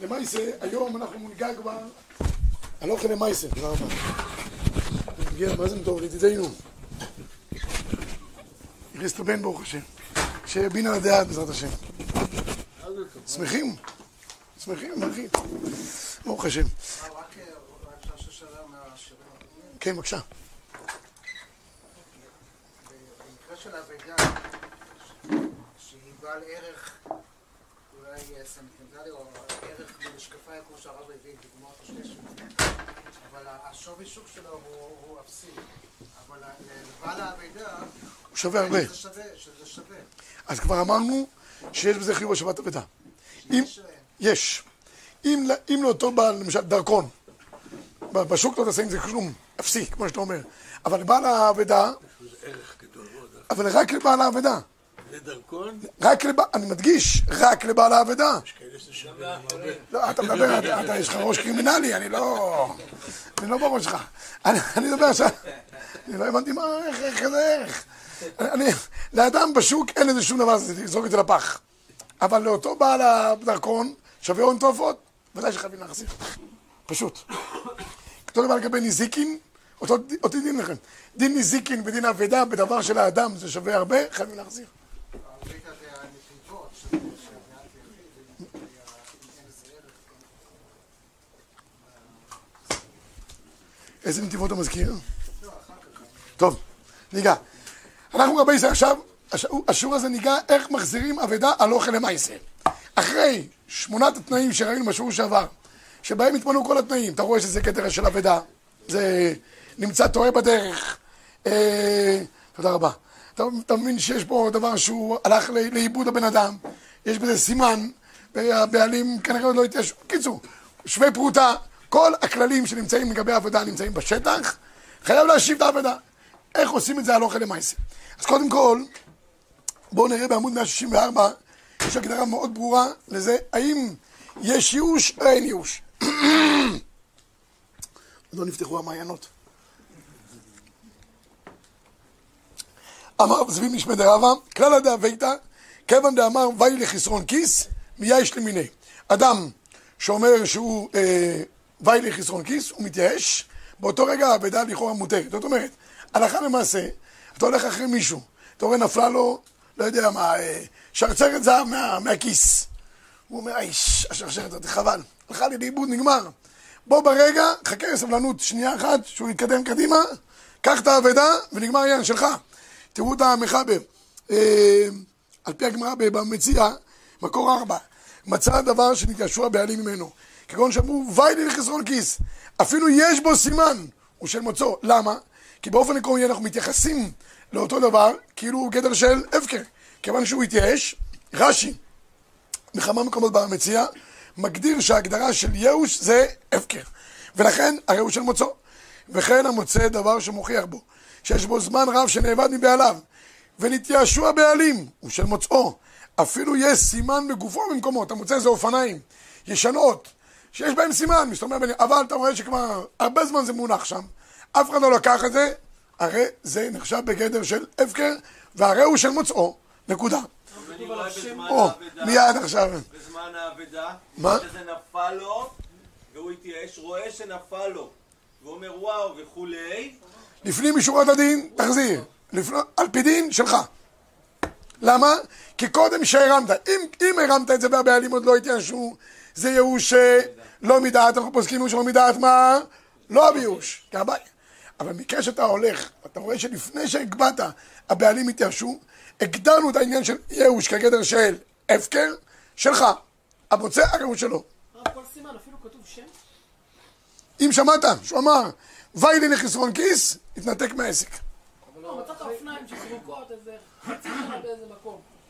למעשה, היום אנחנו ניגע כבר על אוכל למעשה, תודה רבה. נגיע, מה זה טוב, לידידינו. הכניס את הבן ברוך השם. שבינה לדעת בעזרת השם. שמחים? שמחים, מברכים. ברוך השם. כן, בבקשה. במקרה של אבדה, שהיא בעל ערך אולי סנטימנטלי או ערך במשקפיים כמו שהרב הביא דוגמאות שונות אבל השווי שוק שלו הוא אפסי אבל לבעל האבדה הוא שווה הרבה. שזה שווה אז כבר אמרנו שיש בזה חיוב השבת שיש, אה, יש. אם, לאותו בעל, למשל, דרכון, ב- בשוק לא תעשה עם זה כלום, אפסי, כמו שאתה אומר. אבל לבעל האבדה, זה ערך גדול מאוד. אבל רק לבעל האבדה. רק לבעל, אני מדגיש, רק לבעל האבדה. יש כאלה להם הרבה. לא, אתה מדבר, אתה, יש לך ראש קרימינלי, אני לא... אני לא בראש שלך. אני, מדבר עכשיו... אני לא הבנתי מה, איך, איך, איך. אני, לאדם בשוק אין לזה שום דבר, זה לזרוק את זה לפח. אבל לאותו בעל הדרכון, שווה הון תועפות, ודאי שחייבים להחזיר. פשוט. אותו דבר לגבי נזיקין, אותו, אותו דין לכם. דין נזיקין ודין אבדה בדבר של האדם זה שווה הרבה, חייבים להחזיר. האבדה זה הנתיבות של של מעט יחיד אם אין לזה ערך איזה נתיבות אתה מזכיר? טוב, ניגע. אנחנו רבי ישראל עכשיו, השיעור- הזה ניגע איך מחזירים אבדה על אוכל למעשה. אחרי שמונת התנאים שראינו בשיעור שעבר, שבהם התמנו כל התנאים, אתה רואה שזה כתר של אבדה, זה נמצא טועה בדרך, אה, תודה רבה. אתה, אתה מבין שיש פה דבר שהוא הלך לא- לאיבוד הבן אדם, יש בזה סימן, והבעלים כנראה עוד לא התיישבו. קיצור, שווה פרוטה, כל הכללים שנמצאים לגבי העבודה נמצאים בשטח, חייב להשיב את העבודה. איך עושים את זה אוכל למעשה? אז קודם כל, בואו נראה בעמוד 164, יש הגדרה מאוד ברורה לזה, האם יש ייאוש או אין ייאוש. עוד לא נפתחו המעיינות. אמר צבי משמי דרבה, כלל דאבייתא, כיוון דאמר ויהי לחסרון כיס, מייאש למיני. אדם שאומר שהוא אה, ויהי לחסרון כיס, הוא מתייאש, באותו רגע האבדה לכאורה מותרת. זאת אומרת, הלכה למעשה, אתה הולך אחרי מישהו, אתה רואה נפלה לו, לא יודע מה, אה, שרשרת זהב מה, מהכיס. הוא אומר, איש, השרשרת הזאת, חבל, הלכה לי לאיבוד, נגמר. בוא ברגע, חכה בסבלנות שנייה אחת, שהוא יתקדם קדימה, קח את האבדה ונגמר העניין שלך. תראו את המחבר. אה, על פי הגמרא במציע, מקור ארבע, מצא דבר שנתיישרו הבעלים ממנו. כגון שאמרו, ואי לי לחסרון כיס. אפילו יש בו סימן, הוא של מוצאו. למה? כי באופן עקרוני אנחנו מתייחסים לאותו דבר כאילו הוא גדר של הפקר. כיוון שהוא התייאש, רש"י, בכמה מקומות במציע, מגדיר שההגדרה של ייאוש זה הפקר. ולכן הרי הוא של מוצאו. וכן המוצא דבר שמוכיח בו, שיש בו זמן רב שנאבד מבעליו, ונתייאשו הבעלים, הוא של מוצאו. אפילו יש סימן בגופו במקומות, המוצא זה אופניים, ישנות, שיש בהם סימן, מסתובב ביניהם, אבל אתה רואה שכבר הרבה זמן זה מונח שם, אף אחד לא לקח את זה, הרי זה נחשב בגדר של הפקר, והרי הוא של מוצאו, נקודה. או, מיד עכשיו. בזמן האבדה, מה? שזה נפל לו, והוא התייאש, רואה שנפל לו, והוא אומר וואו וכולי, לפנים משורת הדין, תחזיר. על פי דין, שלך. למה? כי קודם שהרמת, אם, אם הרמת את זה והבעלים עוד לא התייאשו, זה ייאוש אה, לא מדעת, אנחנו פוסקים ייאוש לא מדעת מה? לא כהבעיה. אבל במקרה שאתה הולך, אתה רואה שלפני שהגבהת, הבעלים התייאשו, הגדרנו את העניין של ייאוש כגדר של הפקר, שלך. המוצא הרי הוא שלו. הרב, כל סימן, אפילו כתוב שם? אם שמעת שהוא אמר, ויהי לי לחסרון כיס, התנתק מהעסק. לא.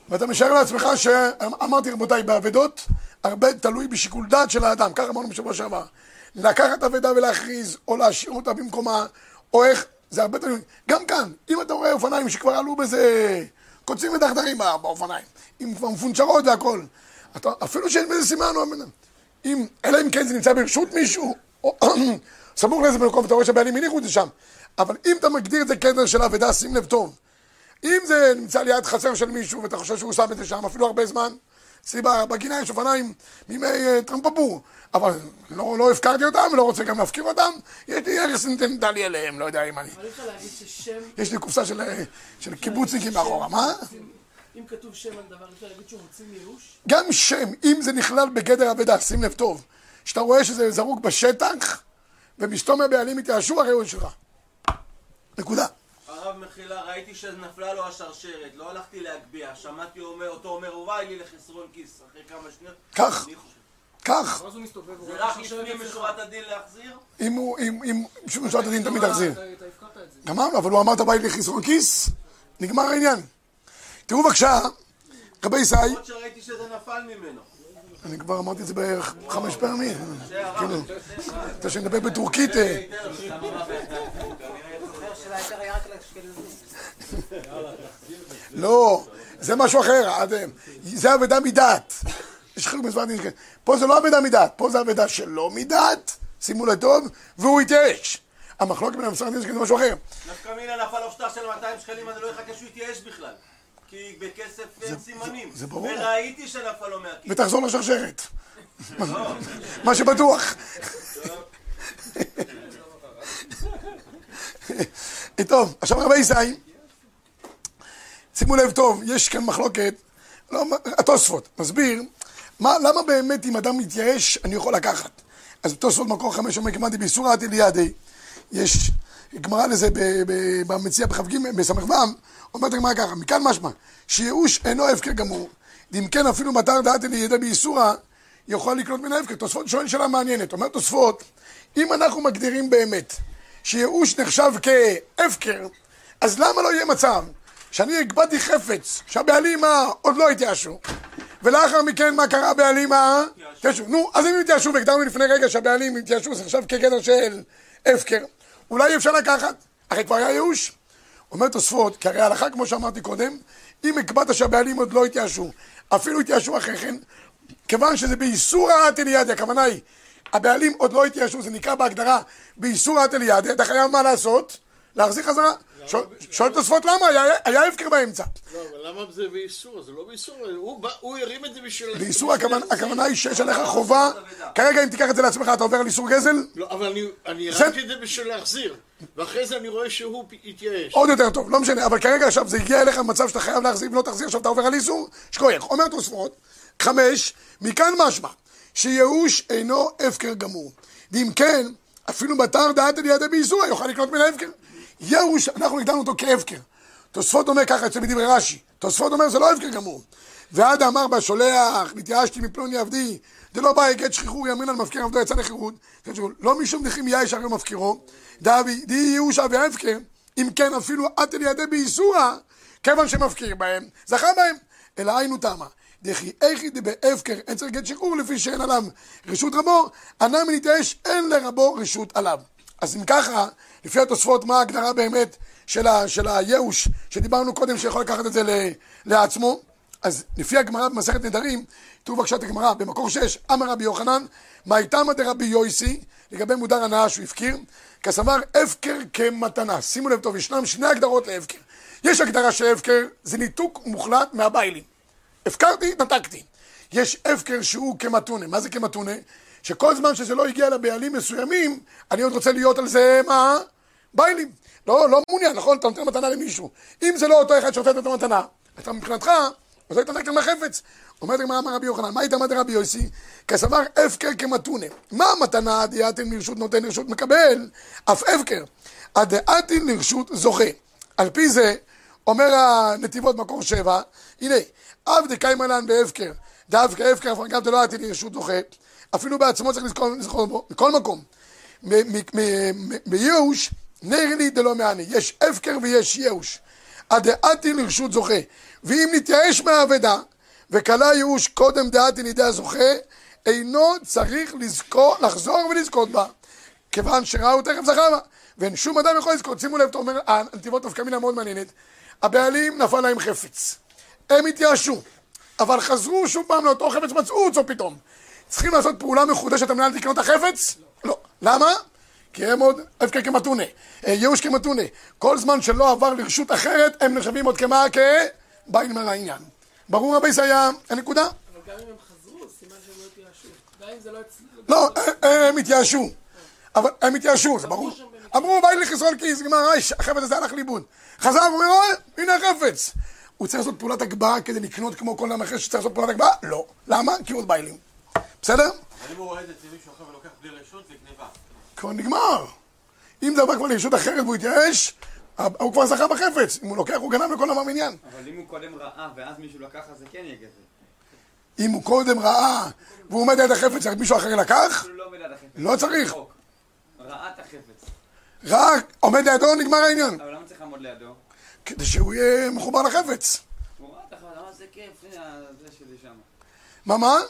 ואתה משער לעצמך שאמרתי רבותיי, באבדות הרבה תלוי בשיקול דעת של האדם, ככה אמרנו בשבוע שעבר. לקחת אבדה ולהכריז, או להשאיר אותה במקומה, או איך, זה הרבה תלוי. גם כאן, אם אתה רואה אופניים שכבר עלו בזה קוצים ודחדרים בא- באופניים, עם כבר מפונצ'רות אתה, אפילו שאין בזה סימן, אם, אלא אם כן זה נמצא ברשות מישהו, או סמוך לאיזה מקום, ואתה רואה שהבעלים הניחו את זה שם. אבל אם אתה מגדיר את זה כדר של אבדה, שים לב טוב. אם זה נמצא ליד חצר של מישהו ואתה חושב שהוא שם את זה שם אפילו הרבה זמן, אצלי בגינה יש אופניים מימי אה, טרמפפור, אבל לא, לא הפקרתי אותם ולא רוצה גם להפקיר אותם, יש לי ערך סנטימנטלי אליהם, לא יודע אם אני... אבל אי אפשר להגיד ששם, יש לי קופסה של, אה, של קיבוצניקים מאחורה, מה? אם כתוב שם על דבר, אפשר להגיד שהוא מוציא מייאוש? גם שם, אם זה נכלל בגדר אבדה, שים לב טוב, שאתה רואה שזה זרוק בשטח, ומסתום הבעלים התייאשו, הרי הוא שלך. נקודה. הרב מחילה, ראיתי שנפלה לו השרשרת, לא הלכתי להגביה, שמעתי אומר- אותו אומר, וואי לי לחסרון כיס, אחרי כמה שניות. כך, הוא זה רק לפנים אצלך. משורת הדין להחזיר? אם הוא, אם, אם, שום משורת הדין תמיד תחזיר. גמרנו, אבל הוא אמר את הבית לחסרון כיס, נגמר העניין. תראו בבקשה, רבי ישי, למרות שראיתי שזה נפל ממנו. אני כבר אמרתי את זה בערך חמש פעמים. כאילו, אתה שנדבר בטורקית, אה. לא, זה משהו אחר, אה, זה אבדה מדעת. יש חילוק בסברת דין, פה זה לא אבדה מדעת, פה זה אבדה שלא מדעת, שימו לב טוב, והוא התייאש. המחלוקת בין המסרת דין זה משהו אחר. נפקא מינה נפל לו שטר של 200 שקלים, אני לא אחכה שהוא יתייאש בכלל. כי בכסף אין סימנים. זה ברור. וראיתי שנפל לו מהכיס. ותחזור לשרשרת. מה שבטוח. טוב, עכשיו רבי ישי, שימו לב טוב, יש כאן מחלוקת, לא, התוספות, מסביר, מה, למה באמת אם אדם מתייאש אני יכול לקחת? אז תוספות מקור חמש אומר כמעט באיסור עתי לידי, יש גמרא לזה במציע בכ"ג, בס"ו, אומרת הגמרא ככה, מכאן משמע, שייאוש אינו הפקר גמור, אם כן אפילו מטר דעתי לידי באיסורא, יכול לקנות מן ההפקר. תוספות שואל שאלה מעניינת, אומר תוספות, אם אנחנו מגדירים באמת שייאוש נחשב כהפקר, אז למה לא יהיה מצב שאני הגבתי חפץ שהבעלים עוד לא התייאשו, ולאחר מכן מה קרה הבעלים מה? התייאשו. נו, אז אם התייאשו והגדרנו לפני רגע שהבעלים התייאשו, זה נחשב כגדר של הפקר, אולי אפשר לקחת, הרי כבר היה ייאוש. אומר תוספות, כי הרי ההלכה, כמו שאמרתי קודם, אם הקבעת שהבעלים עוד לא התייאשו, אפילו התייאשו אחרי כן, כיוון שזה באיסור האטליאדי, הכוונה היא, הבעלים עוד לא התייאשו, זה נקרא בהגדרה באיסור האטליאדי, אתה חייב מה לעשות? להחזיר חזרה. שואל- תוספות למה, היה- הפקר באמצע. לא, אבל למה זה באיסור? זה לא באיסור, הוא הרים את זה בשביל... באיסור הכוונה- היא שיש עליך חובה, כרגע אם תיקח את זה לעצמך, אתה עובר על איסור גזל? לא, אבל אני- הרמתי את זה בשביל להחזיר, ואחרי זה אני רואה שהוא התייאש. עוד יותר טוב, לא משנה, אבל כרגע עכשיו זה הגיע אליך למצב שאתה חייב להחזיר ולא תחזיר, עכשיו אתה עובר על איסור, שכוייך. אומר תוספות, חמש, מכאן משמע, שייאוש אינו הפקר גמור. ואם כן, אפילו בתר דעת לידי באיסור, יוכל לקנות מן ההפקר. ייאוש, אנחנו הגדרנו אותו כהפקר. תוספות אומר ככה אצל בדברי רש"י, תוספות אומר זה לא הפקר גמור. ועד אמר בשולח, נתייאשתי מפלוני עבדי, דלא בא הגט שחרור ימין על מפקיר עבדו יצא לחירות. לא משום דחים יאיש הרי מפקירו, דאבי די ייאושה והפקר, אם כן אפילו עטל ידי באיסורה, כיוון שמפקיר בהם, זכה בהם. אלא היינו תמה. דכי איכי דבהפקר אין צריך גט שחרור לפי שאין עליו רשות רבו, הנמי נתייאש אין לרבו רשות עליו. אז אם ככה, לפי התוספות, מה ההגדרה באמת של, ה, של הייאוש, שדיברנו קודם שיכול לקחת את זה ל, לעצמו? אז לפי הגמרא במסכת נדרים, תראו בבקשה את הגמרא, במקור 6, אמר רבי יוחנן, מה איתמא דרבי יויסי, לגבי מודר הנאה שהוא הפקיר, כסבר הפקר כמתנה. שימו לב טוב, ישנם שני הגדרות להפקר. יש הגדרה של הפקר, זה ניתוק מוחלט מהביילים. הפקרתי, נתקתי. יש הפקר שהוא כמתונה. מה זה כמתונה? שכל זמן שזה לא הגיע לבעלים מסוימים, אני עוד רוצה להיות על זה, מה? ביילים. לא, לא מעוניין, נכון? אתה נותן מתנה למישהו. אם זה לא אותו אחד שנותן את המתנה, אתה מבחינתך, אז היית נתן מהחפץ. אומרת הגמרא אמר רבי יוחנן, מה היית אמר רבי יוסי? כסבר הפקר כמתונה. מה המתנה דעתין לרשות נותן לרשות מקבל? אף הפקר. הדעתין לרשות זוכה. על פי זה, אומר הנתיבות מקור שבע, הנה, עבדי קיימא לן בהפקר, דווקא הפקר גם דלא עתיד לרשות זוכה, אפילו בעצמו צריך לזכור, לזכור בו, מכל מקום. מ- מ- מ- מ- בייאוש, נר לי דלא מעני, יש הפקר ויש ייאוש. הדעתי לרשות זוכה, ואם נתייאש מהאבדה, וכלה ייאוש קודם דעתי לידי הזוכה, אינו צריך לזכור, לחזור ולזכות בה, כיוון שראה תכף זכה בה, ואין שום אדם יכול לזכות. שימו לב, אתה אומר, הנתיבות נפקא מינה מאוד מעניינת, הבעלים נפל להם חפץ, הם התייאשו, אבל חזרו שוב פעם לאותו חפץ, מצאו אותו פתאום. צריכים לעשות פעולה מחודשת על מנת לקנות החפץ? לא. למה? כי הם עוד הפקר כמתונה, אה, ייאוש כמתונה. כל זמן שלא עבר לרשות אחרת, הם נחשבים עוד כמה? כבעלים על העניין. ברור רבי זה היה הנקודה? אבל גם אם הם חזרו, סימן שהם לא התייאשו. גם אם זה לא. לא, אה, הם התייאשו. אבל הם התייאשו, זה ברור. אמרו, ביי לי חסרון כיס, גמר, אייש, החפץ הזה הלך לאיבוד. חזר, הוא אומר, הנה החפץ. הוא צריך לעשות פעולת הגבהה כדי לקנות כמו כל אחר שצריך לעשות פעולת הגבהה? לא. למה? כי הוא עוד ביילים. בסדר? אבל אם הוא רואה את זה אצל מישהו אחר ולוקח בלי רשות, זה גניבה. כבר נגמר. אם זה עבר כבר לרשות אחרת והוא התייאש, הוא כבר זכה בחפץ. אם הוא לוקח, הוא גנב לכל ועניין. אבל אם הוא קודם ראה ואז מישהו לקח, אז זה כן יהיה גזל. אם הוא קודם ראה והוא עומד ליד החפץ, מישהו אחר לקח, לא עומד על החפץ. לא צריך. ראה את החפץ. ראה, עומד לידו, נגמר העניין. אבל למה צריך לעמוד לידו? כדי שהוא יהיה מחובר לחפץ. הוא ראה את החפץ, אמר זה כיף, הנה זה שלי שם. מה, מה? הוא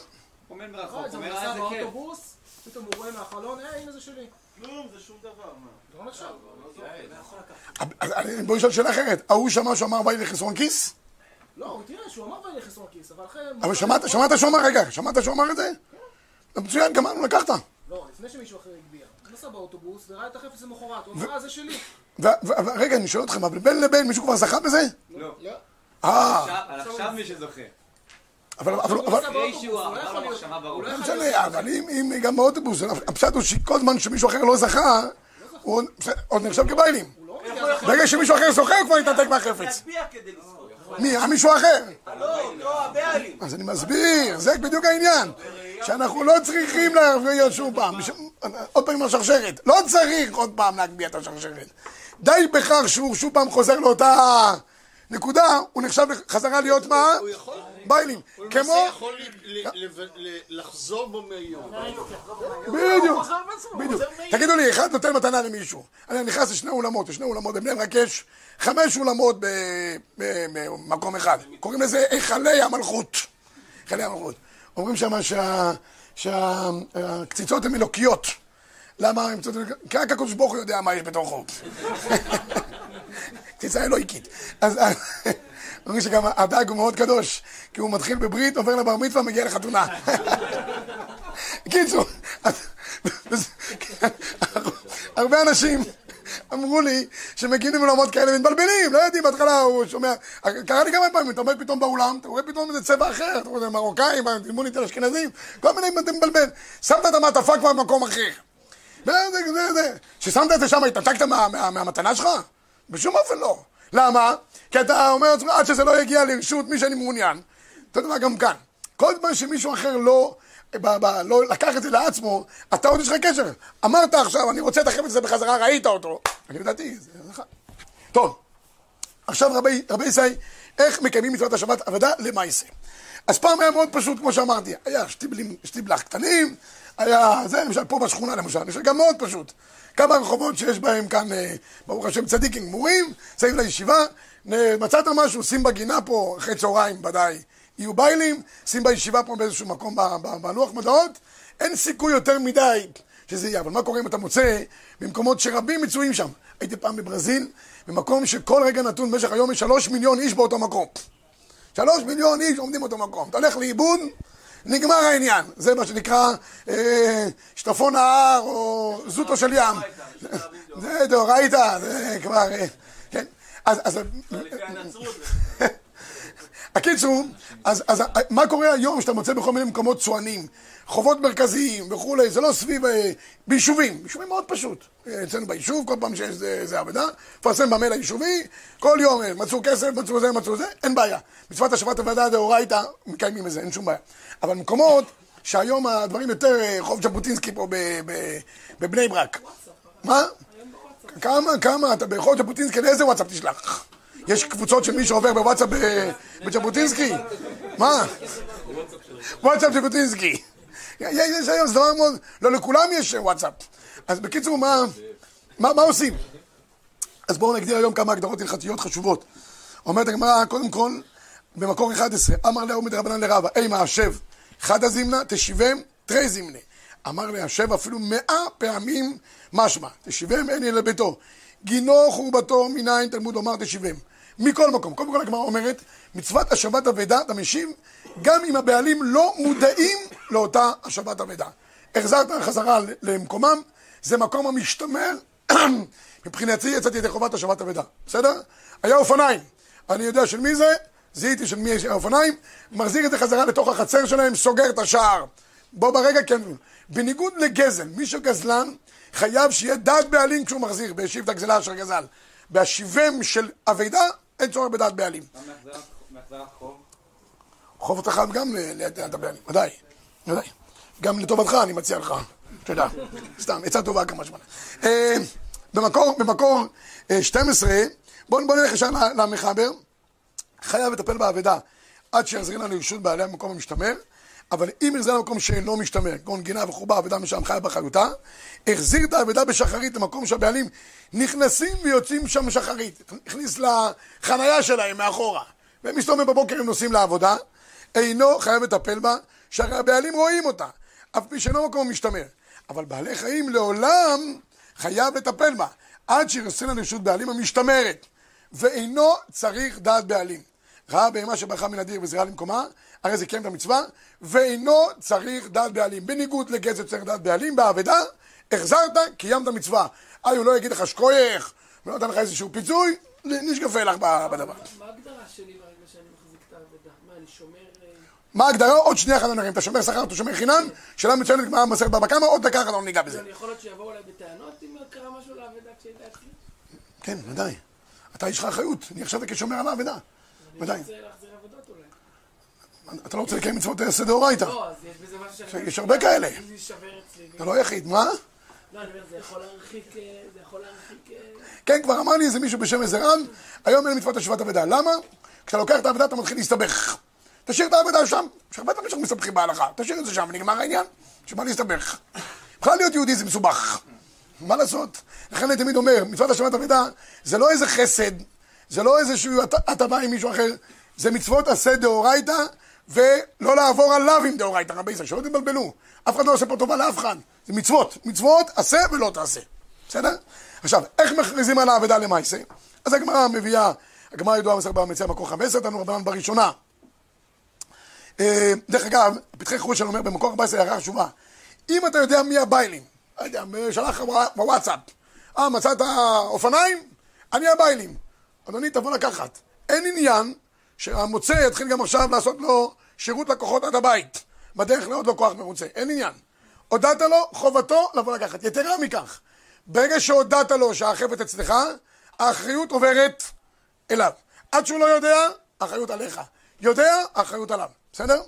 עומד מרחוק, אה, הוא זה אומר נסע אה כיף. באוטובוס, פתאום הוא רואה מהחלון, אה, הנה זה שלי. כלום, זה שום דבר, מה? לא נחשב. אז אני- בואי נשאל שאלה אחרת. ההוא שמע שהוא אמר ביי לחסרון כיס? לא, הוא תראה שהוא אמר ויהיה חסרון כיס, אבל אחרי... אבל שמעת, שמעת שהוא אמר, רגע, שמעת שהוא אמר את זה? מצוין, גמרנו, לקחת. לא, לפני שמישהו אחר נסע באוטובוס וראה את החפץ למחרת, הוא אמר, אה, זה שלי. ו- ו- ו- רגע, אני שואל אתכם, אבל בין לבין מישהו כבר זכה בזה? לא. אה, עכשיו- מי שזוכה. אבל, אבל, אבל, לא. לא לא. משנה, אבל אם, אם גם באוטובוס, הפשט הוא שכל זמן שמישהו אחר לא זכה, הוא עוד- נחשב כביילים. לא ברגע שמישהו אחר זוכה, הוא כבר התנתק מהחפץ. מי? היה מישהו אחר. לא, לא, הבעלים. אז אני מסביר, זה בדיוק העניין. שאנחנו לא צריכים להרוויח שוב פעם. עוד פעם עם השרשרת. לא צריך עוד פעם להגביה את השרשרת. די בכך שהוא שוב פעם חוזר לאותה נקודה, הוא נחשב חזרה להיות מה? הוא יכול, ביילים. הוא כמו... למעשה יכול לחזור בו מהיום. בדיוק. בעצמו, בדיוק. מהיום. תגידו לי, אחד נותן מתנה למישהו. אני נכנס לשני אולמות, לשני אולמות, בבני ברק יש חמש אולמות ב- ב- במקום אחד. קוראים לזה היכלי המלכות. היכלי המלכות. אומרים שם שה- שהקציצות הן אלוקיות. למה הן קציצות אלוקיות? כי רק הקדוש ברוך הוא יודע מה יש בתוכו. קציצה אלוהיקית. אז אומרים שגם הדג הוא מאוד קדוש, כי הוא מתחיל בברית, עובר לבר מצווה, מגיע לחתונה. קיצור, אז- הרבה אנשים אמרו לי שמגיעים לעולמות כאלה ומתבלבלים, לא יודעים, בהתחלה הוא שומע, קרה לי כמה פעמים, אתה עומד פתאום באולם, אתה רואה פתאום איזה צבע אחר, אתה רואה מרוקאים, לימון איתי אשכנזים, כל מיני אתה מבלבל, שמת את המעטפה כבר במקום אחר. זה, זה, זה, זה. ששמת את זה שם, התנתקת מה- מה- מהמתנה שלך? בשום אופן לא. למה? כי אתה אומר לעצמך, עד שזה לא יגיע לרשות מי שאני מעוניין. אותו דבר גם כאן. כל זמן שמישהו אחר לא, ב, ב, לא לקח את זה לעצמו, אתה עוד יש לך קשר. אמרת עכשיו, אני רוצה את החפץ הזה בחזרה, ראית אותו. אני לדעתי, זה נכון. טוב, עכשיו רבי, רבי ישי, איך מקיימים מצוות השבת עבודה למעשה. אז פעם היה מאוד פשוט, כמו שאמרתי, היה שטיבלים, שטיבלח קטנים, היה זה, למשל פה בשכונה למשל, יש גם מאוד פשוט. כמה רחובות שיש בהם כאן, אה, ברוך השם, צדיקים גמורים, צאים לישיבה, נ- מצאת משהו, שים בגינה פה, אחרי צהריים ודאי, יהיו ביילים, שים בישיבה פה באיזשהו מקום בלוח מודעות, אין סיכוי יותר מדי שזה יהיה. אבל מה קורה אם אתה מוצא במקומות שרבים מצויים שם? הייתי פעם בברזיל, במקום שכל רגע נתון במשך היום יש שלוש מיליון איש באותו מקום. שלוש מיליון איש עומדים באותו מקום. אתה הולך לאיבוד, נגמר העניין. זה מה שנקרא אה, שטפון ההר או זוטו של ים. זה דאורייתא, זה כבר... אה, כן. אז, אז. הקיצור, אז, אז מה קורה היום שאתה מוצא בכל מיני מקומות צוענים, חובות מרכזיים וכולי, זה לא סביב, אה, ביישובים, יישובים מאוד פשוט. אה, אצלנו ביישוב, כל פעם שיש איזה עבודה, מפרסם במייל היישובי, כל יום אה, מצאו כסף, מצאו זה, מצאו זה, אין בעיה. מצוות השבת הוועדה דאורייתא, מקיימים את זה, אין שום בעיה. אבל מקומות שהיום הדברים יותר, אה, רחוב ז'בוטינסקי פה בבני ברק. מה? כמה, כמה, אתה ברחוב ז'בוטינסקי, לאיזה וואטסאפ תשלח? יש קבוצות של מי שעובר בוואטסאפ בז'בוטינסקי? מה? וואטסאפ ז'בוטינסקי. יש היום, זה דבר מאוד, לא לכולם יש וואטסאפ. אז בקיצור, מה, מה, מה עושים? אז בואו נגדיר היום כמה הגדרות הלכתיות חשובות. אומרת הגמרא, קודם כל, במקור 11, אמר לאהו מדרבנן לרבה, אימה השב, חדא זימנה, תשיבם, תרי זימנה. אמר להשב אפילו מאה פעמים משמע, תשיבם אין אלא ביתו. גינו חורבתו מניין תלמוד לומר תשיבם. מכל מקום. קודם כל הגמרא אומרת, מצוות השבת אבדה, אתה משיב, גם אם הבעלים לא מודעים לאותה השבת אבדה. החזרת חזרה למקומם, זה מקום המשתמר, מבחינתי יצאתי ידי חובת השבת אבדה, בסדר? היה אופניים, אני יודע של מי זה, זיהיתי של מי יש האופניים, מחזיר את זה חזרה לתוך החצר שלהם, סוגר את השער. בו ברגע כן. בניגוד לגזל, מי שגזלן חייב שיהיה דעת בעלים כשהוא מחזיר, בהשיב את הגזלה אשר גזל. בהשיבם של אבידה, אין צורך בדעת בעלים. מהחזרת- חוב? חוב אתה חייב גם ל- לדעת הבעלים, ודאי, ודאי. גם לטובתך אני מציע לך, תודה. סתם, עצה טובה כמה שמונה. אה, במקור, במקור אה, 12, בואו בוא נלך ישר למחבר. חייב לטפל באבדה עד שיחזיר לנו לרשות בעלי המקום המשתמר, אבל אם יחזיר למקום שאינו משתמר, כגון גינה וחובה, אבדה משם חיה באחריותה, החזיר את האבדה בשחרית למקום שהבעלים נכנסים ויוצאים שם שחרית. הכניס לחנייה שלהם מאחורה, והם מסתובבים בבוקר הם נוסעים לעבודה, אינו חייב לטפל בה, שהרי הבעלים רואים אותה, אף פי שאינו מקום משתמר. אבל בעלי חיים לעולם חייב לטפל בה, עד שיחזיר לרשות בעלים המשתמרת. ואינו צריך דעת בעלים. ראה בהמה שברחה מן הדיר וזרעה למקומה, הרי זה קיים את המצווה, ואינו צריך דעת בעלים. בניגוד לגזל צריך דעת בעלים, באבדה, החזרת, קיימת מצווה. אי, הוא לא יגיד לך שכוייך, ולא נותן לך איזשהו פיצוי, נשגפה לך בדבר. מה ההגדרה שלי ברגע שאני מחזיק את האבדה? מה, אני שומר... אה, מה ההגדרה? עוד שנייה אחת נראה. אם אתה שומר שכר, אתה שומר חינם, שאלה מצוינת גמרא במסכת בבא קמא, עוד דקה אחת לא ניגע בזה. יכול להיות שיבואו אליי בטענות אם קרה משהו לאבדה כשהייתה אצלי? כן, ודאי. אתה יש לך אחריות, אני עכשיו כשומר על האבדה. ודאי. אתה לא רוצה לקיים מצוות עשה דאורייתא. לא, אז יש בזה משהו שאני... יש הרבה כאלה. אתה לא יחיד, מה? לא. אה. אה, כן, כבר אמר לי איזה מישהו בשם איזה רב, היום אין מצוות השבת אבדה. למה? כשאתה לוקח את האבדה אתה מתחיל להסתבך. תשאיר את האבדה שם, יש הרבה דברים שאנחנו מסתבכים בהלכה. תשאיר את זה שם ונגמר העניין. שבא להסתבך. בכלל להיות יהודי זה מסובך. מה לעשות? לכן אני תמיד אומר, מצוות השבת אבדה זה לא איזה חסד, זה לא איזשהו הט- הטבה עם מישהו אחר, זה מצוות עשה דאורייתא, ולא לעבור עליו עם דאורייתא, רבי ישראל, שלא תתבלבלו. אף אחד לא עושה פה טובה לאף אחד. זה מצוות. מצוות עשה ולא תעשה. בסדר? עכשיו, איך מכריזים על האבדה למעשה? אז הגמרא מביאה, הגמרא ידועה מסך במציאה מקור 15, תנו רבנן בראשונה. אה, דרך אגב, פתחי חושן אומר במקור 14 הערה חשובה. אם אתה יודע מי הביילים, לא יודע, שלח בוואטסאפ, אה, מצאת אופניים? אני הביילים. אדוני, תבוא לקחת. אין עניין שהמוצא יתחיל גם עכשיו לעשות לו שירות לקוחות עד הבית. בדרך לעוד לקוח מרוצה. אין עניין. הודעת לו, חובתו לבוא לקחת. יתרה מכך, ברגע שהודעת לו שהחפץ אצלך, האחריות עוברת אליו. עד שהוא לא יודע, האחריות עליך. יודע, האחריות עליו. בסדר?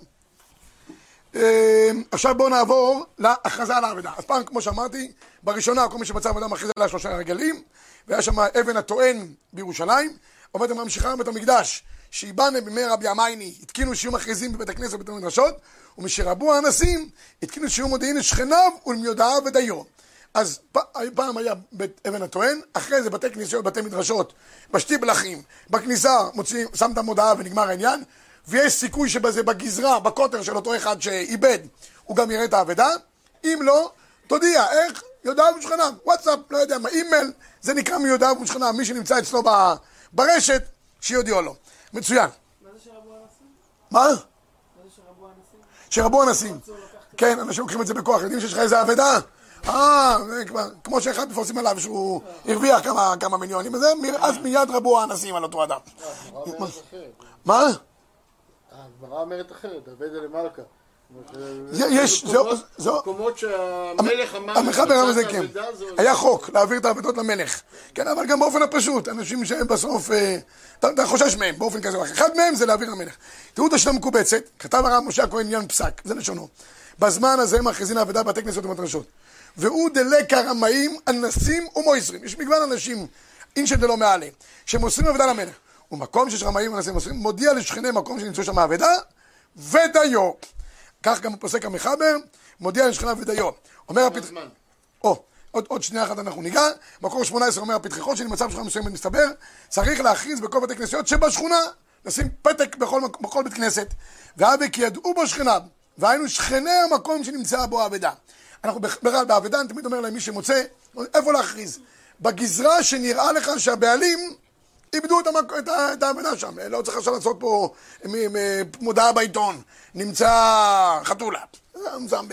אה, עכשיו בואו נעבור להכרזה על האבדה. אז פעם, כמו שאמרתי, בראשונה כל מי שמצא עבודה מכריז עליה שלושה רגלים, והיה שם אבן הטוען בירושלים, עומדת ממשיכה בבית המקדש, שיבנה בימי רבי עמייני, התקינו שיהיו מכריזים בבית הכנסת ובבית המדרשות, ומשרבו האנסים, התקינו שיהיו מודיעין לשכניו ולמיודעיו ודיו. אז פעם היה בית אבן הטוען, אחרי זה בתי כנסיות, בתי מדרשות, בשטיבלחים, בכניסה מוציאים, שם את המודעה ונגמר העניין, ויש סיכוי שבזה בגזרה, בקוטר של אותו אחד שאיבד, הוא גם יראה את האבדה, אם לא, תודיע, איך? יודעיו ושכניו, וואטסאפ, לא יודע מה, אימייל, זה נקרא מיודעיו ושכניו, מי שנמצא אצלו ברשת, שיודיעו לו. מצוין. מה זה שרבו האנסים? מה? שרבו אנסים. כן, אנשים לוקחים את זה בכוח, יודעים שיש לך איזה אבדה? אה, כמו שאחד מפרסם עליו שהוא הרוויח כמה, מיליונים, אז, מ- אז מיד רבו האנסים על אותו אדם. מה? הגמרא אומרת אחרת, אבדה למלכה. יש, זה- מקומות- שהמלך אמר... המחבר אמר את זה מצאת כן. אבדה, היה חוק להעביר את האבדות למלך. כן, אבל גם באופן הפשוט, אנשים שהם בסוף, אה, אתה חושש מהם באופן כזה או אחר. אחד מהם זה להעביר למלך. תראו את השאלה המקובצת, כתב הרב משה הכהן עניין פסק, זה לשונו. בזמן הזה מכריזין האבדה בבתי כנסיות ומדרשות. והוא דלקה רמאים, אנסים ומויסרים. יש מגוון אנשים, אינשל דלא מעלה, שמוסרים אבדה למלך. ומקום שיש רמאים ואנסים ומויסרים, מודיע לשכני מקום שנמצאו שם האבדה, ודיו. כך גם פוסק המחבר, מודיע לשכניו ודיו. אומר הפתח... או, עוד, עוד שנייה אחת אנחנו ניגע. מקור 18 אומר הפתחיכון שנמצא בשכונה מסוימת מסתבר, צריך להכריז בכל בתי כנסיות שבשכונה, לשים פתק בכל, בכל בית כנסת, והווה כי ידעו בו שכניו, והיינו שכני המקום שנמצא בו האבדה. אנחנו בכלל באבדה, אני תמיד אומר להם, מי שמוצא, איפה להכריז? בגזרה שנראה לך שהבעלים איבדו את, המק... את, ה... את האבדה שם, לא צריך עכשיו לעשות פה. מודעה בעיתון, נמצא חתולה, שם.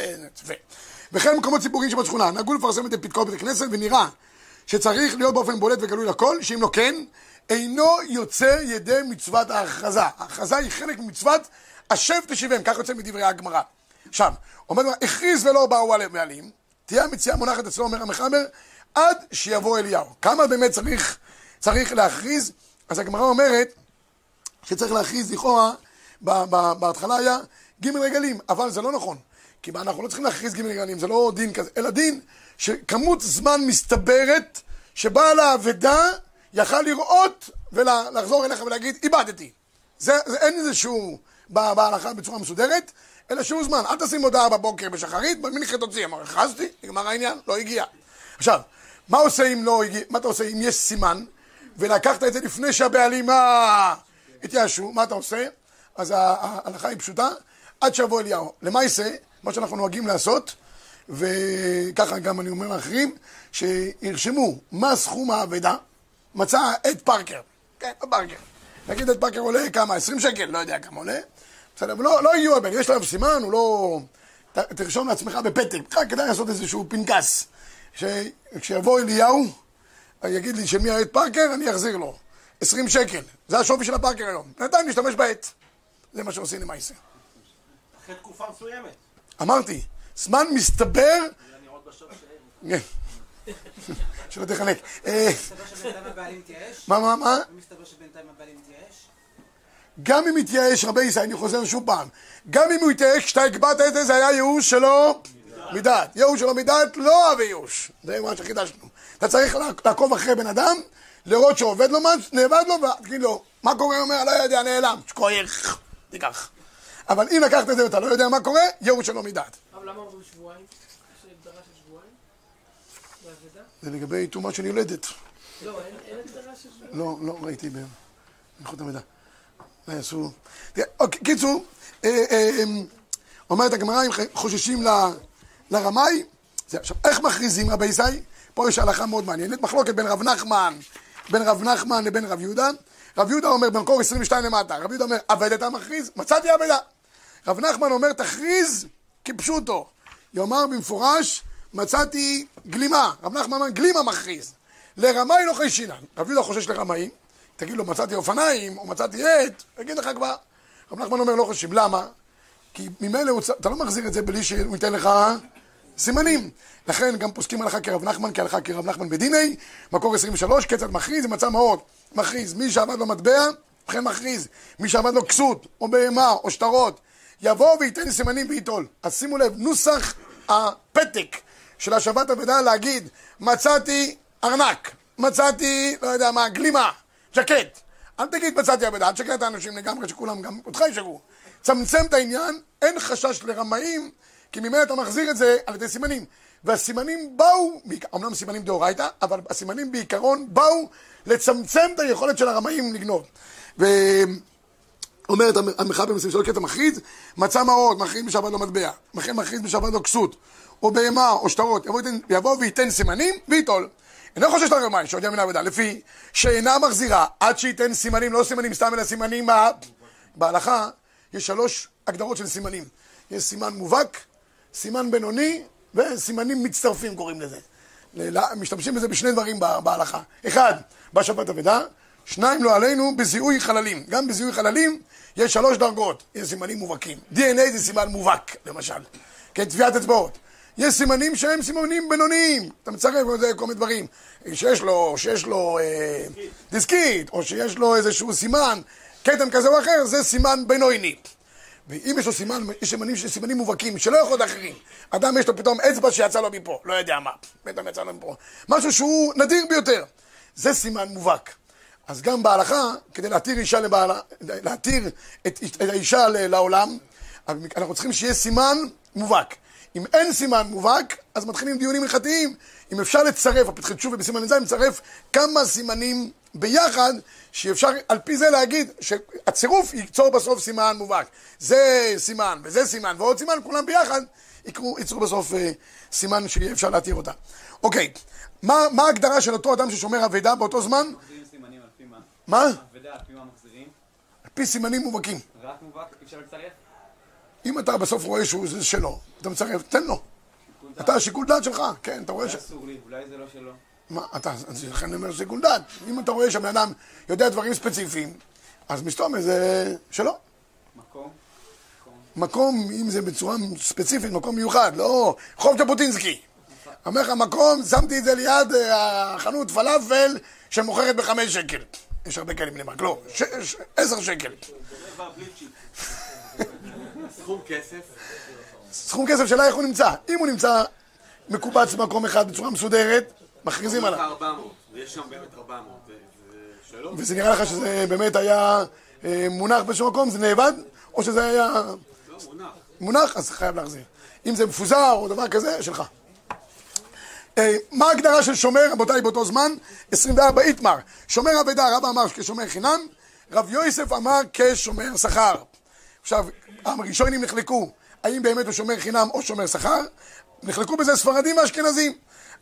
וכן במקומות ציבוריים שבשכונה, נהגו לפרסם את פתקו בבית הכנסת ונראה שצריך להיות באופן בולט וגלוי לכל, שאם לא כן, אינו יוצא ידי מצוות ההכרזה. ההכרזה היא חלק ממצוות השב תשיבם, כך יוצא מדברי הגמרא. עכשיו, אומר הכריז ולא באו עליהם בעלים, תהיה המציאה מונחת אצלו, אומר המחבר, עד שיבוא אליהו. כמה באמת צריך, צריך להכריז? אז הגמרא אומרת שצריך להכריז לכאורה, בהתחלה היה ג' רגלים, אבל זה לא נכון. כי אנחנו לא צריכים להכריז ג' רגלים, זה לא דין כזה, אלא דין שכמות זמן מסתברת שבעל האבדה יכל לראות ולחזור אליך ולהגיד, איבדתי. זה, זה אין איזה שהוא בהלכה בצורה מסודרת, אלא שהוא זמן. אל תשים הודעה בבוקר בשחרית, במנחת תוציא. אמר, הכרזתי, נגמר העניין, לא הגיע. עכשיו, מה עושה אם לא הגיע, מה אתה עושה אם יש סימן, ולקחת את זה לפני שהבעלים אה, התייאשו, מה אתה עושה? אז ההלכה היא פשוטה, עד שיבוא אליהו. למעשה, מה שאנחנו נוהגים לעשות, וככה גם אני אומר לאחרים, שירשמו מה סכום האבדה, מצא את פארקר, כן, פארקר. נגיד את פארקר עולה כמה, 20 שקל, לא יודע כמה עולה, בסדר, ולא לא הגיעו הבן, יש להם סימן, הוא לא... ת, תרשום לעצמך בפתק, רק כדאי לעשות איזשהו פנקס, שכשיבוא אליהו, יגיד לי של מי העט פארקר, אני אחזיר לו. 20 שקל, זה השווי של הפארקר היום. בינתיים נשתמש בעט. זה מה שעושים למעשה. אחרי תקופה מסוימת. אמרתי, זמן מסתבר... כן. שלא תחלק. אה, מסתבר שבינתיים הבעלים התייאש? מה, מה, מה? מסתבר שבינתיים הבעלים התייאש? גם אם יתייאש רבי ישראל, אני חוזר שוב פעם, גם אם הוא יתייאש, כשאתה הגבהת את זה, זה היה ייאוש שלו מדעת. ייאוש שלו מדעת, לא אוהב ייאוש. זה מה שחידשנו. אתה צריך לעקוב אחרי בן אדם, לראות שעובד לו משהו, נאבד לו, ותגיד לו, מה קורה? הוא אומר, לא יודע, נעלם. שכוייך, תיקח. אבל אם לקחת את זה ואתה לא יודע מה קורה, ייאוש שלו מדעת. אבל למה אומרים שבועיים? יש הגדרה של שבועיים? זה לגבי טומאה של יולדת. לא, אין הגדרה של שבועיים. לא, לא ראיתי באיכות המידע. מה יעשו? אוקיי, קיצור, אה, אה, אה, אומרת הגמרא, אם חוששים לרמאי, זה עכשיו, איך מכריזים רבי זי? פה יש הלכה מאוד מעניינת, מחלוקת בין רב נחמן, בין רב נחמן לבין רב יהודה. רב יהודה אומר במקור 22 למטה, רב יהודה אומר, אבד אתה מכריז? מצאתי אבדה. רב נחמן אומר, תכריז כפשוטו. יאמר במפורש, מצאתי גלימה. רב נחמן אומר, גלימה מכריז. לרמאי לא חיישינן. רב יהודה חושש לרמאי, תגיד לו, מצאתי אופניים, או מצאתי עט, יגיד לך כבר. רב נחמן אומר, לא חוששים. למה? כי ממילא אתה לא מחזיר את זה בלי שהוא ייתן לך סימנים. לכן גם פוסקים הלכה כרב נחמן, כהלכה כרב נחמן בדיני, מקור 23, כיצד מכריז, מצא מאוד. מכריז, מי שעבד מטבע, ובכן מכריז. מי שעבד לו כסות, או בהמה, או שטרות, יבוא וייתן סימנים וייטול. אז שימו לב, נוסח הפתק של השבת אבדה להגיד, מצאתי ארנק, מצאתי, לא יודע מה, גלימה, ז'קט. אל תגיד מצאתי אבדה, אל תשקר את האנשים לגמרי, שכולם גם אותך ישקרו. צמצם את העניין, אין חשש לרמאים, כי ממילא אתה מחזיר את זה על ידי סימנים. והסימנים באו, אמנם סימנים דאורייתא, אבל הסימנים בעיקרון באו לצמצם את היכולת של הרמאים לגנוב. ו... אומרת המחאה במסים שלו קטע מכריז, מצא מעות, מכריז בשבת לו מטבע, מכריז בשבת לו כסות, או בהמה, או שטרות, יבוא, ייתן- יבוא וייתן סימנים, וייטול. אינו חושש לרמאי שהודיע מן העבודה, לפי שאינה מחזירה עד שייתן סימנים, לא סימנים סתם, אלא סימנים מה... בהלכה יש שלוש הגדרות של סימנים. יש סימן מובהק, סימן בינוני, וסימנים מצטרפים קוראים לזה. משתמשים בזה בשני דברים בה- בהלכה. אחד, בשבת אבדה, שניים לא עלינו, בזיהוי חללים. גם בזיהוי חללים יש שלוש דרגות. יש סימנים מובהקים. DNA זה סימן מובהק, למשל. כן, טביעת אצבעות. יש סימנים שהם סימנים בינוניים. אתה מצרף כל מיני דברים. שיש לו, שיש לו אה, דיסקית, או שיש לו איזשהו סימן, כתם כזה או אחר, זה סימן בינוני. ואם יש לו סימן, יש סימנים, סימנים מובהקים שלא יכול להיות אחרים. אדם יש לו פתאום אצבע שיצא לו מפה, לא יודע מה, פתאום יצא לו מפה. משהו שהוא נדיר ביותר. זה סימן מובהק. אז גם בהלכה, כדי להתיר אישה לבעלה, להתיר את, את האישה לעולם, אנחנו צריכים שיהיה סימן מובהק. אם אין סימן מובהק, אז מתחילים דיונים הלכתיים. אם אפשר לצרף, הפתחי תשובה בסימן ז', לצרף כמה סימנים ביחד, שאפשר על פי זה להגיד שהצירוף ייצור בסוף סימן מובהק. זה סימן, וזה סימן, ועוד סימן, כולם ביחד יקרו, ייצרו בסוף אה, סימן שיהיה אפשר להתיר אותה. אוקיי, מה, מה ההגדרה של אותו אדם ששומר אבדה באותו זמן? מחזירים סימנים על פי מה? מה? אבדה, על פי מה מחזירים? על פי סימנים מובהקים. רק מובהק, אפשר לצרף? אם אתה בסוף רואה שהוא זה שלו, אתה מצרף, תן לו. אתה, שיקול דעת שלך, כן, אתה רואה ש... אולי אסור לי, אולי זה לא שלו. מה, אתה, לכן אני אומר שיקול דעת. אם אתה רואה שהבן אדם יודע דברים ספציפיים, אז מסתום זה שלא. מקום? מקום, אם זה בצורה ספציפית, מקום מיוחד, לא רחוב ז'בוטינסקי. אומר לך, מקום, שמתי את זה ליד אה, החנות פלאפל שמוכרת בחמש שקל. יש הרבה כאלה בני ברק, לא, עשר שקל. סכום כסף. סכום כסף שלה איך הוא נמצא. אם הוא נמצא מקובץ במקום אחד בצורה מסודרת, מכריזים עליו. 400, ויש שם באמת 400, זה זה שלא? וזה נראה לך שזה באמת היה אה, מונח באיזשהו מקום, זה נאבד, או שזה היה לא, מונח. מונח, אז חייב להחזיר. אם זה מפוזר או דבר כזה, שלך. אה, מה ההגדרה של שומר, רבותיי, באותו זמן? 24 איתמר. שומר אבדה, רבא אמר כשומר חינם, רב יוסף אמר כשומר שכר. עכשיו, הראשונים נחלקו, האם באמת הוא שומר חינם או שומר שכר? נחלקו בזה ספרדים ואשכנזים.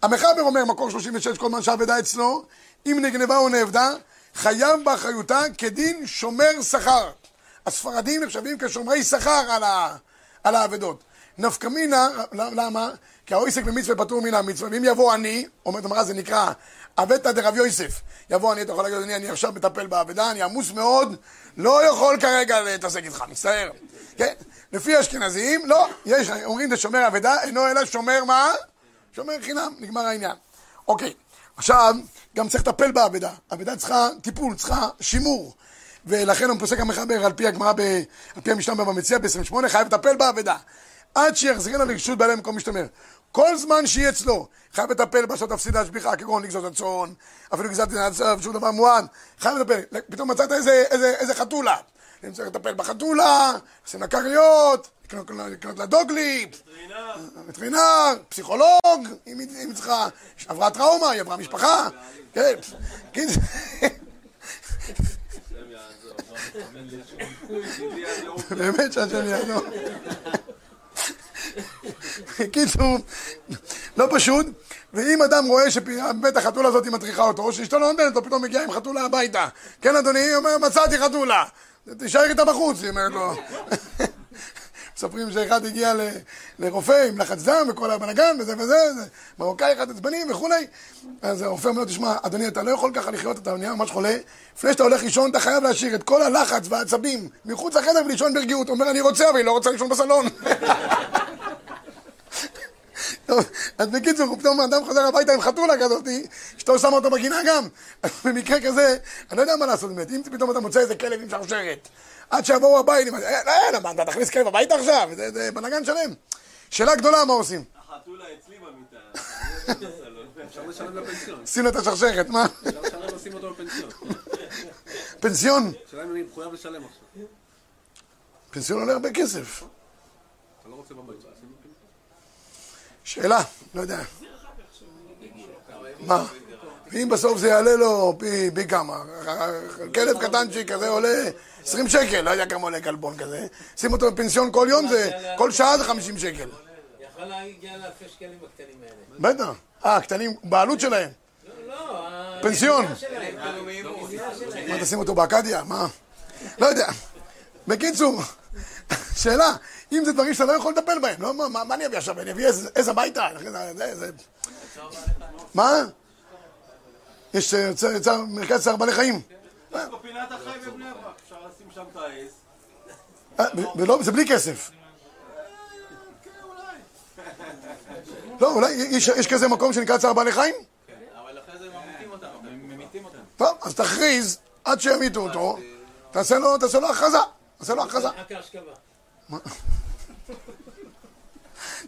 המחבר אומר, מקור 36, כל זמן שאבדה אצלו, אם נגנבה או נאבדה, חייב באחריותה כדין שומר שכר. הספרדים נחשבים כשומרי שכר על, ה, על האבדות. נפקא מינה, למה? כי העוסק במצווה פטור מן המצווה, ואם יבוא אני, אומרת הגמרא זה נקרא אבדתא דרב יוסף, יבוא אני, אתה יכול להגיד, אדוני, אני עכשיו מטפל באבדה, אני עמוס מאוד, לא יכול כרגע להתעסק איתך, מצטער. כן? לפי האשכנזים, לא, יש, אומרים זה שומר אבדה, אינו אלא שומר מה? שומר חינם, נגמר העניין. אוקיי, עכשיו, גם צריך לטפל באבדה. אבדה צריכה טיפול, צריכה שימור. ולכן הוא פוסק המחבר על פי הגמרא, על פי המשנה מציע ב-28, חייב לטפל באבדה. עד שיחזירנה לרשות בעלי מקום משתמר. כל זמן שיהיה אצלו, חייב לטפל בה שלא תפסיד להשביחה, כגון לגזוז הצאן, אפילו גזלת הצו, שום דבר מועד, חייב לטפל. פתאום מצאת איזה, איזה, איזה חתולה. אם צריך לטפל בחתולה, עושים לה כריות, לקנות, לה דוגליפ, וטרינר, פסיכולוג, אם היא צריכה, עברה טראומה, היא עברה משפחה, כן, כן. באמת שהשם יעזור. בקיצור, לא פשוט, ואם אדם רואה שבאמת החתולה הזאת מטריחה אותו, או שאשתו לא נותנת לו, פתאום מגיעה עם חתולה הביתה. כן, אדוני, היא אומרת, מצאתי חתולה. תישאר איתה בחוץ, היא אומרת לו. מספרים שאחד הגיע ל- לרופא עם לחץ דם וכל הבלאגן וזה וזה, זה מרוקאי אחד עצבני וכולי. אז הרופא אומר תשמע, אדוני, אתה לא יכול ככה לחיות, אתה נהיה ממש חולה. לפני שאתה הולך לישון, אתה חייב להשאיר את כל הלחץ והעצבים מחוץ לחדר ולישון ברגיעות. הוא אומר, אני רוצה, אבל היא לא רוצה לישון בסלון. אז בקיצור, פתאום האדם חוזר הביתה עם חתולה כזאת, אשתו שמה אותו בגינה גם. במקרה כזה, אני לא יודע מה לעשות באמת. אם פתאום אתה מוצא איזה כלב עם שרשרת, עד שיבואו אומר, "אה, לא, מה, אתה תכניס כלב הביתה עכשיו? זה- זה בלאגן שלם. שאלה גדולה, מה עושים? החתולה אצלי במיטה. לא. אפשר לשלם לפנסיון. שים לו את השרשרת, מה? אפשר לשלם לשים אותו בפנסיון. פנסיון? השאלה אם אני מחויב לשלם עכשיו. פנסיון עולה הרבה כסף. אתה לא רוצה בבית. שאלה, לא יודע. מה? ואם בסוף זה יעלה לו פי, פי כמה? כלב קטנצ'יק כזה עולה 20 שקל, לא יודע כמה עולה כלבון כזה. שים אותו בפנסיון כל יום, זה, כל שעה זה 50 שקל. יכול להגיע לאלפי שקלים הקטנים האלה. בטח. אה, הקטנים, בעלות שלהם. לא, פנסיון. שלהם. מה, תשים אותו באקדיה? מה? לא יודע. בקיצור, שאלה, אם זה דברים שאתה לא יכול לטפל בהם, לא, מה, אני אביא עכשיו? אני אביא עז הביתה? מה? יש אה, מרכז צער בעלי חיים. יש בפינת החי בבני ברק, אפשר לשים שם את העז. אה, זה בלי כסף. לא, אולי יש, יש כזה מקום שנקרא צער בעלי חיים? אבל אחרי זה ממיתים אותם. הם ממיתים אותם. טוב, אז תכריז עד שימיתו אותו, תעשה לו, תעשה לו הכרזה. תעשה לו הכרזה. רק ההשכבה.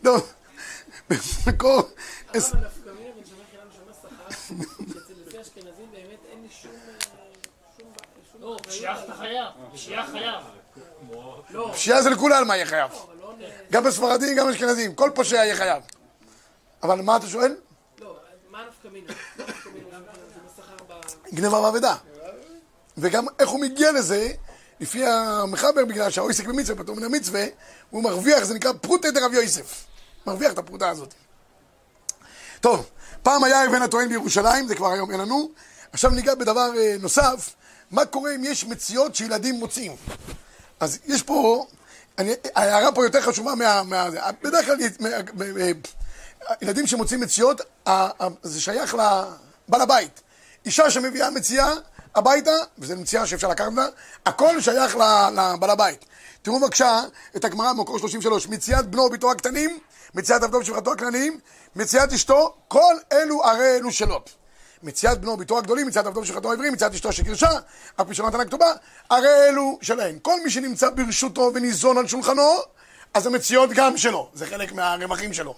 טוב, במקור... עש- אבל נפקא מינה בין שומר חינם לשומר שכר, שאצל לפי האשכנזים באמת אין לי שום... אה, שום ב- שום לא, אחריות פשיעה. לא, זה לכולי עלמא יהיה חייב. גם בספרדים, גם באשכנזים. כל פושע יהיה חייב. אבל מה אתה שואל? לא, מה נפקא מינה? גנבה ואבדה. וגם איך הוא מגיע לזה, לפי המחבר, בגלל שהאויסק במצווה, פטור מן המצווה, הוא מרוויח, זה נקרא פרוטה דרב יוסף. מרוויח את הפרוטה הזאת. טוב, פעם היה אבן הטוען בירושלים, זה כבר היום אין לנו. עכשיו ניגע בדבר אה, נוסף, מה קורה אם יש מציאות שילדים מוצאים. אז יש פה, אני, ההערה פה יותר חשובה מה... מה. בדרך כלל, מה- מה- ילדים שמוצאים מציאות, זה שייך ל- בעל הבית. אישה שמביאה מציאה הביתה, וזו מציאה שאפשר לקחת אותה, הכל שייך לבעל הבית. תראו בבקשה את הגמרא במקור 33, מציאת בנו וביתו הקטנים, מציאת עבדו ושפחתו הכלליים, מציאת אשתו, כל אלו הרי אלו שלו. מציאת בנו וביתו הגדולים, מציאת עבדו ושפחתו העברים, מציאת אשתו שגירשה, אף פי שנתן הכתובה, הרי אלו שלהם. כל מי שנמצא ברשותו וניזון על שולחנו, אז המציאות גם שלו, זה חלק מהרווחים שלו.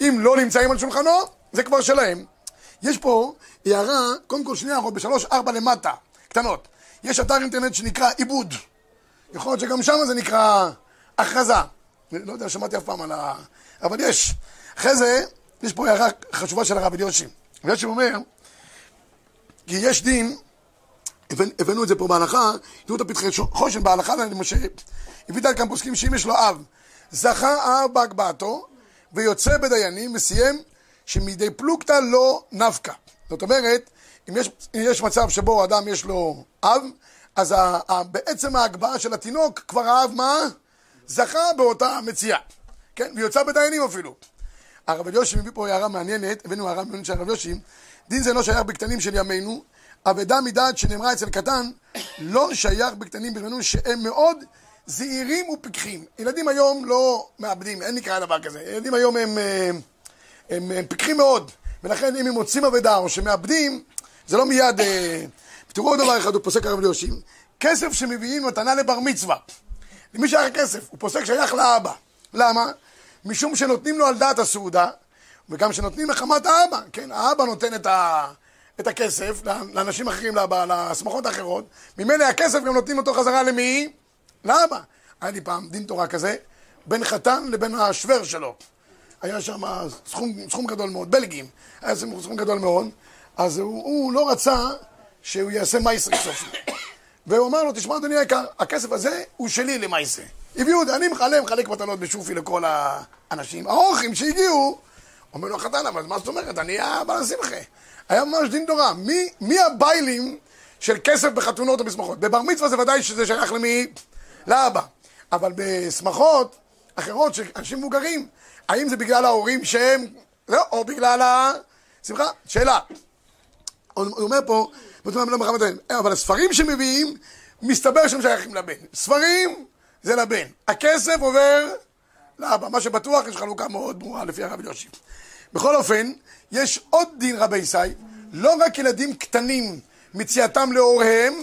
אם לא נמצאים על שולחנו, זה כבר שלהם. יש פה הערה, קודם כל שני הערות, בשלוש ארבע למטה, קטנות. יש אתר אינטרנט שנקרא עיבוד. יכול להיות שגם שם זה נקרא הכרזה. לא יודע, שמעתי אף פעם על ה... אבל יש. אחרי זה, יש פה הערה חשובה של הרב אליושי. אליושי אומר, כי יש דין, הבאנו את זה פה בהלכה, תראו את הפתחי חושן בהלכה למשה, הביא כאן פוסקים שאם יש לו אב, זכה האב בהגבהתו, ויוצא בדיינים, וסיים שמדי פלוגתא לא נפקא. זאת אומרת, אם יש, אם יש מצב שבו אדם יש לו אב, אז ה, ה, בעצם ההגבהה של התינוק, כבר האב מה? זכה באותה מציאה. כן? ויוצא בדיינים אפילו. הרב אליושי מביא פה הערה מעניינת, הבאנו הערה מעניינת של הרב אליושי, דין זה לא שייך בקטנים של ימינו, אבדה מדעת שנאמרה אצל קטן, לא שייך בקטנים בימינו שהם מאוד זהירים ופיקחים. ילדים היום לא מאבדים, אין נקרא דבר כזה. ילדים היום הם, אה, הם, הם, הם פיקחים מאוד, ולכן אם הם מוצאים אבדה או שמאבדים, זה לא מיד... אה, תראו עוד דבר אחד, הוא פוסק הרב ליושים, כסף שמביאים מתנה לבר מצווה. למי שייך הכסף? הוא פוסק שייך לאבא. למה? משום שנותנים לו על דעת הסעודה, וגם שנותנים מחמת האבא, כן? האבא נותן את, ה... את הכסף לאנשים אחרים, לשמחות האחרות, ממילא הכסף גם נותנים אותו חזרה למי? לאבא. היה לי פעם דין תורה כזה, בין חתן לבין השוור שלו. היה שם סכום, סכום גדול מאוד, בלגים, היה סכום גדול מאוד, אז הוא, הוא לא רצה שהוא יעשה מייסר סוף. והוא אמר לו, תשמע אדוני היקר, הכסף הזה הוא שלי למייסר. הביאו אותי, אני מחלק, מחלק מתנות בשופי לכל האנשים. האורחים שהגיעו, אומר לו החתן, אבל מה זאת אומרת, אני הבעל השמחה. היה ממש דין תורה. מי, מי הביילים של כסף בחתונות או בשמחות? בבר מצווה זה ודאי שזה שייך למי? לאבא. אבל בשמחות אחרות של אנשים מבוגרים, האם זה בגלל ההורים שהם, לא, או בגלל ה... שמחה, שאלה. הוא אומר פה, לא אבל הספרים שמביאים, מסתבר שהם שייכים לבן. ספרים זה לבן. הכסף עובר לאבא. מה שבטוח, יש חלוקה מאוד ברורה לפי הרב יושי. בכל אופן, יש עוד דין רבי ישי, לא רק ילדים קטנים מציאתם להוריהם,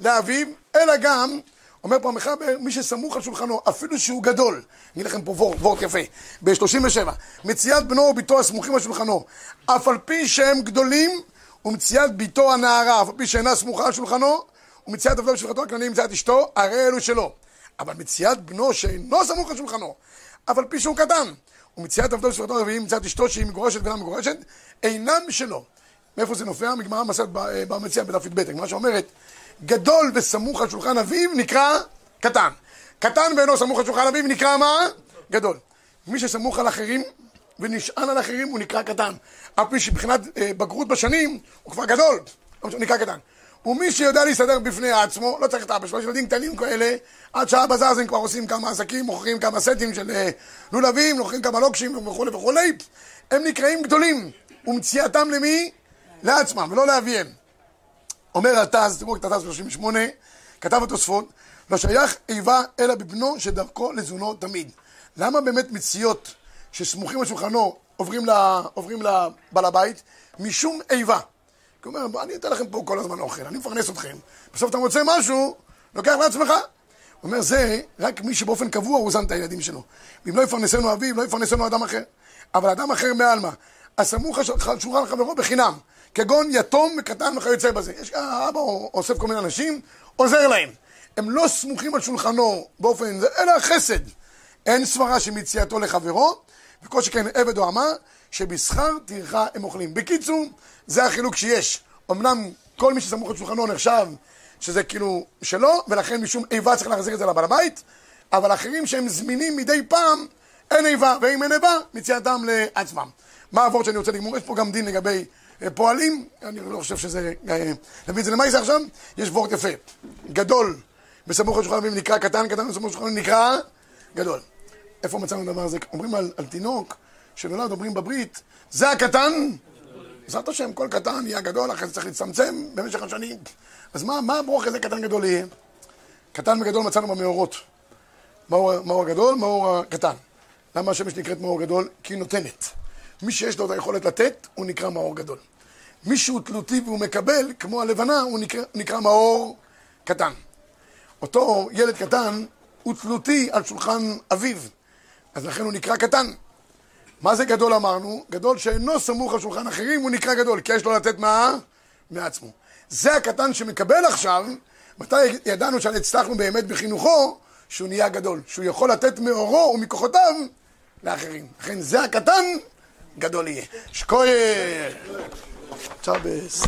לאביו, אלא גם אומר פה המחבר, מי שסמוך על שולחנו, אפילו שהוא גדול, אני לכם פה וורט, וורט יפה, ב-37, מציאת בנו וביתו הסמוכים על שולחנו, אף על פי שהם גדולים, ומציאת ביתו הנערה, אף על פי שאינה סמוכה על שולחנו, ומציאת עבדו בשולחנו הכללי, מציאת אשתו, הרי אלו שלו. אבל מציאת בנו שאינו סמוך על שולחנו, אף על פי שהוא קטן, ומציאת עבדו בשולחנו הרביעי, מציאת אשתו שהיא מגורשת ואינה מגורשת, אינם שלו. מאיפה זה נופע? מגמרא מסעת במציאה בדף י"ב, הגמרא שאומרת גדול וסמוך על שולחן אביו נקרא קטן. קטן ואינו סמוך על שולחן אביו נקרא מה? גדול. מי שסמוך על אחרים ונשען על אחרים הוא נקרא קטן. אף מי שמבחינת אה, בגרות בשנים הוא כבר גדול, הוא נקרא קטן. ומי שיודע להסתדר בפני עצמו, לא צריך את אבא שלו, יש ילדים קטנים כאלה, עד שאבא זז הם כבר עושים כמה עסקים, מוכרים כמה סטים של אה, לולבים, מוכרים כמה לוקשים וכולי וכולי, הם נקראים גדולים, ומציאתם למי? לעצמם, ולא לאביהם. אומר הטז, תראו את הטז 38, כתב התוספות, לא שייך איבה אלא בבנו שדרכו לזונו תמיד. למה באמת מציאות שסמוכים על שולחנו עוברים לבעל הבית? משום איבה. כי הוא אומר, אני אתן לכם פה כל הזמן אוכל, אני מפרנס אתכם, בסוף אתה מוצא משהו, לוקח לעצמך. הוא אומר, זה רק מי שבאופן קבוע הוא זן את הילדים שלו. ואם לא יפרנסנו אביו, לא יפרנסנו אדם אחר. אבל אדם אחר מעל מה? הסמוך על שולחן חברו בחינם. כגון יתום וקטן וכיוצא בזה. יש האבא אוסף כל מיני אנשים, עוזר להם. הם לא סמוכים על שולחנו באופן זה, אלא חסד. אין סברה שמציאתו לחברו, וכל שכן עבד או אמה, שבשכר טרחה הם אוכלים. בקיצור, זה החילוק שיש. אמנם כל מי שסמוך על שולחנו נחשב שזה כאילו שלו, ולכן משום איבה צריך להחזיר את זה לבעל הבית, אבל אחרים שהם זמינים מדי פעם, אין איבה, ואם אין איבה, מציאתם לעצמם. מה העבוד שאני רוצה לגמור? יש פה גם דין לגבי פועלים, אני לא חושב שזה... אה, נביא את זה למה זה עכשיו? יש וורט יפה. גדול בסמוך לשולחן אביב נקרא קטן, קטן בסמוך לשולחן נקרא גדול. איפה מצאנו דבר הזה? אומרים על, על תינוק שנולד, אומרים בברית, זה הקטן בעזרת השם, כל קטן יהיה גדול, אחרי זה צריך להצטמצם במשך השנים. אז מה, מה הברוך הזה קטן גדול יהיה? קטן וגדול מצאנו במאורות. מאור, מאור הגדול, מאור הקטן. למה השמש נקראת מאור גדול? כי היא נותנת. מי שיש לו את היכולת לתת, הוא נקרא מאור גדול. מי שהוא תלותי והוא מקבל, כמו הלבנה, הוא נקרא, נקרא מאור קטן. אותו ילד קטן הוא תלותי על שולחן אביו, אז לכן הוא נקרא קטן. מה זה גדול אמרנו? גדול שאינו סמוך על שולחן אחרים, הוא נקרא גדול, כי יש לו לתת מה? מעצמו. זה הקטן שמקבל עכשיו, מתי ידענו שהצלחנו באמת בחינוכו, שהוא נהיה גדול, שהוא יכול לתת מאורו ומכוחותיו לאחרים. לכן זה הקטן, גדול יהיה. שקוייל! צ'אבס.